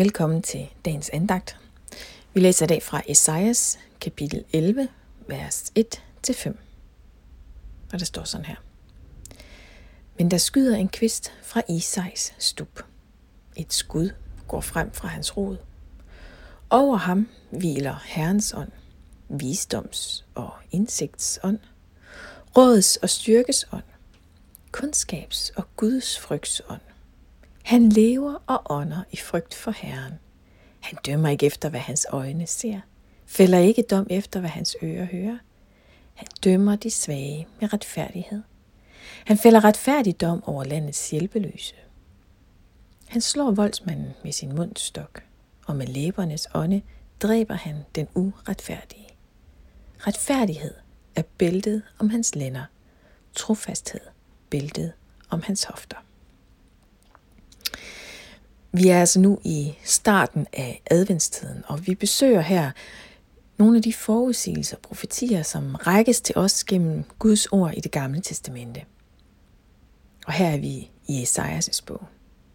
Velkommen til dagens andagt. Vi læser i dag fra Esajas kapitel 11, vers 1-5. Og der står sådan her. Men der skyder en kvist fra Isais stup. Et skud går frem fra hans rod. Over ham hviler Herrens ånd, visdoms- og indsigtsånd, råds- og styrkes ånd, kundskabs- og Guds frygtsånd han lever og ånder i frygt for Herren. Han dømmer ikke efter, hvad hans øjne ser, fælder ikke dom efter, hvad hans ører hører. Han dømmer de svage med retfærdighed. Han fælder retfærdig dom over landets hjælpeløse. Han slår voldsmanden med sin mundstok, og med læbernes ånde dræber han den uretfærdige. Retfærdighed er bæltet om hans lænder, trofasthed bæltet om hans hofter. Vi er altså nu i starten af adventstiden, og vi besøger her nogle af de forudsigelser og profetier, som rækkes til os gennem Guds ord i det gamle testamente. Og her er vi i Esajas bog.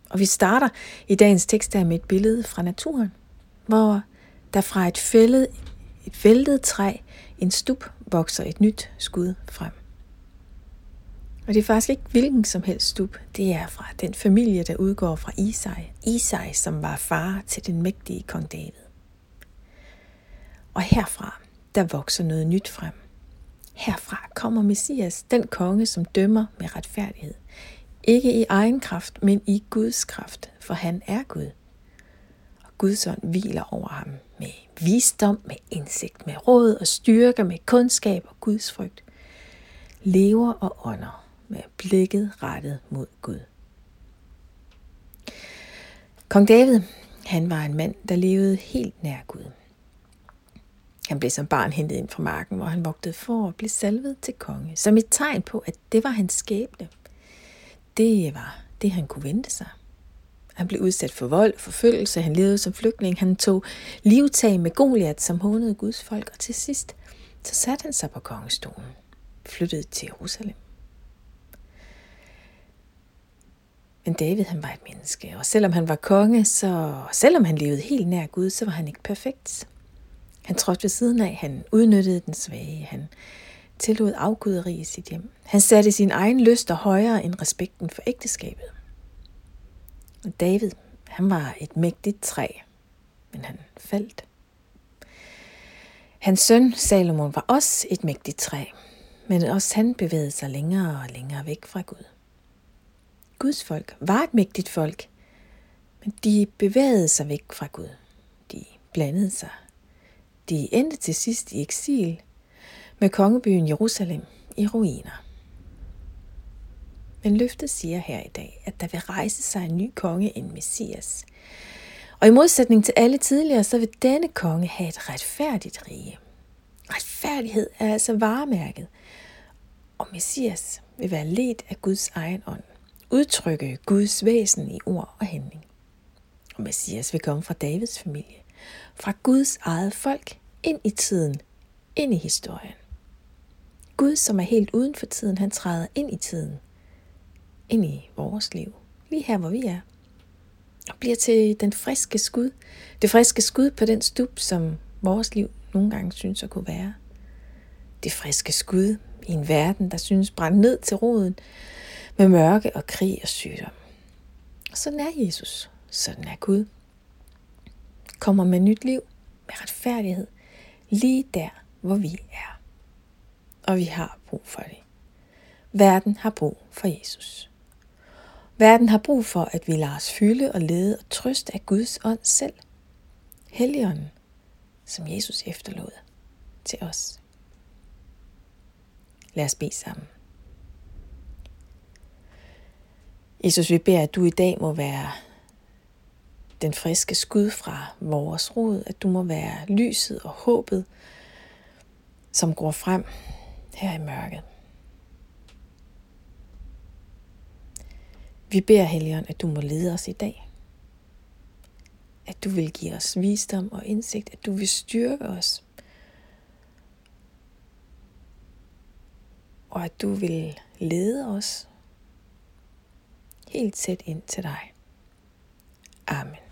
Og vi starter i dagens tekst der med et billede fra naturen, hvor der fra et fældet, et væltet træ, en stup, vokser et nyt skud frem. Og det er faktisk ikke hvilken som helst stup. Det er fra den familie, der udgår fra Isai. Isai, som var far til den mægtige kong David. Og herfra, der vokser noget nyt frem. Herfra kommer Messias, den konge, som dømmer med retfærdighed. Ikke i egen kraft, men i Guds kraft, for han er Gud. Og Guds ånd hviler over ham med visdom, med indsigt, med råd og styrke, med kundskab og Guds frygt. Lever og ånder med blikket rettet mod Gud. Kong David, han var en mand, der levede helt nær Gud. Han blev som barn hentet ind fra marken, hvor han vogtede for og blev salvet til konge, som et tegn på, at det var hans skæbne. Det var det, han kunne vente sig. Han blev udsat for vold og forfølgelse, han levede som flygtning, han tog livtag med Goliat, som hånede Guds folk, og til sidst så satte han sig på kongestolen, flyttede til Jerusalem. Men David han var et menneske, og selvom han var konge, så selvom han levede helt nær Gud, så var han ikke perfekt. Han trådte ved siden af, han udnyttede den svage, han tillod afguderi i sit hjem. Han satte sin egen lyster højere end respekten for ægteskabet. Og David, han var et mægtigt træ, men han faldt. Hans søn Salomon var også et mægtigt træ, men også han bevægede sig længere og længere væk fra Gud. Guds folk var et mægtigt folk, men de bevægede sig væk fra Gud. De blandede sig. De endte til sidst i eksil med kongebyen Jerusalem i ruiner. Men løftet siger her i dag, at der vil rejse sig en ny konge, en messias. Og i modsætning til alle tidligere, så vil denne konge have et retfærdigt rige. Retfærdighed er altså varemærket, og messias vil være ledt af Guds egen ånd udtrykke Guds væsen i ord og handling. Og Messias vil komme fra Davids familie, fra Guds eget folk, ind i tiden, ind i historien. Gud, som er helt uden for tiden, han træder ind i tiden, ind i vores liv, lige her hvor vi er, og bliver til den friske skud, det friske skud på den stup, som vores liv nogle gange synes at kunne være. Det friske skud i en verden, der synes brændt ned til roden, med mørke og krig og sygdom. Sådan er Jesus. Sådan er Gud. Kommer med nyt liv, med retfærdighed, lige der, hvor vi er. Og vi har brug for det. Verden har brug for Jesus. Verden har brug for, at vi lader os fylde og lede og trøste af Guds ånd selv. Helligånden, som Jesus efterlod til os. Lad os bede sammen. Jesus, vi beder, at du i dag må være den friske skud fra vores rod, at du må være lyset og håbet, som går frem her i mørket. Vi beder, Helligånd, at du må lede os i dag. At du vil give os visdom og indsigt, at du vil styrke os. Og at du vil lede os helt tæt ind til dig. Amen.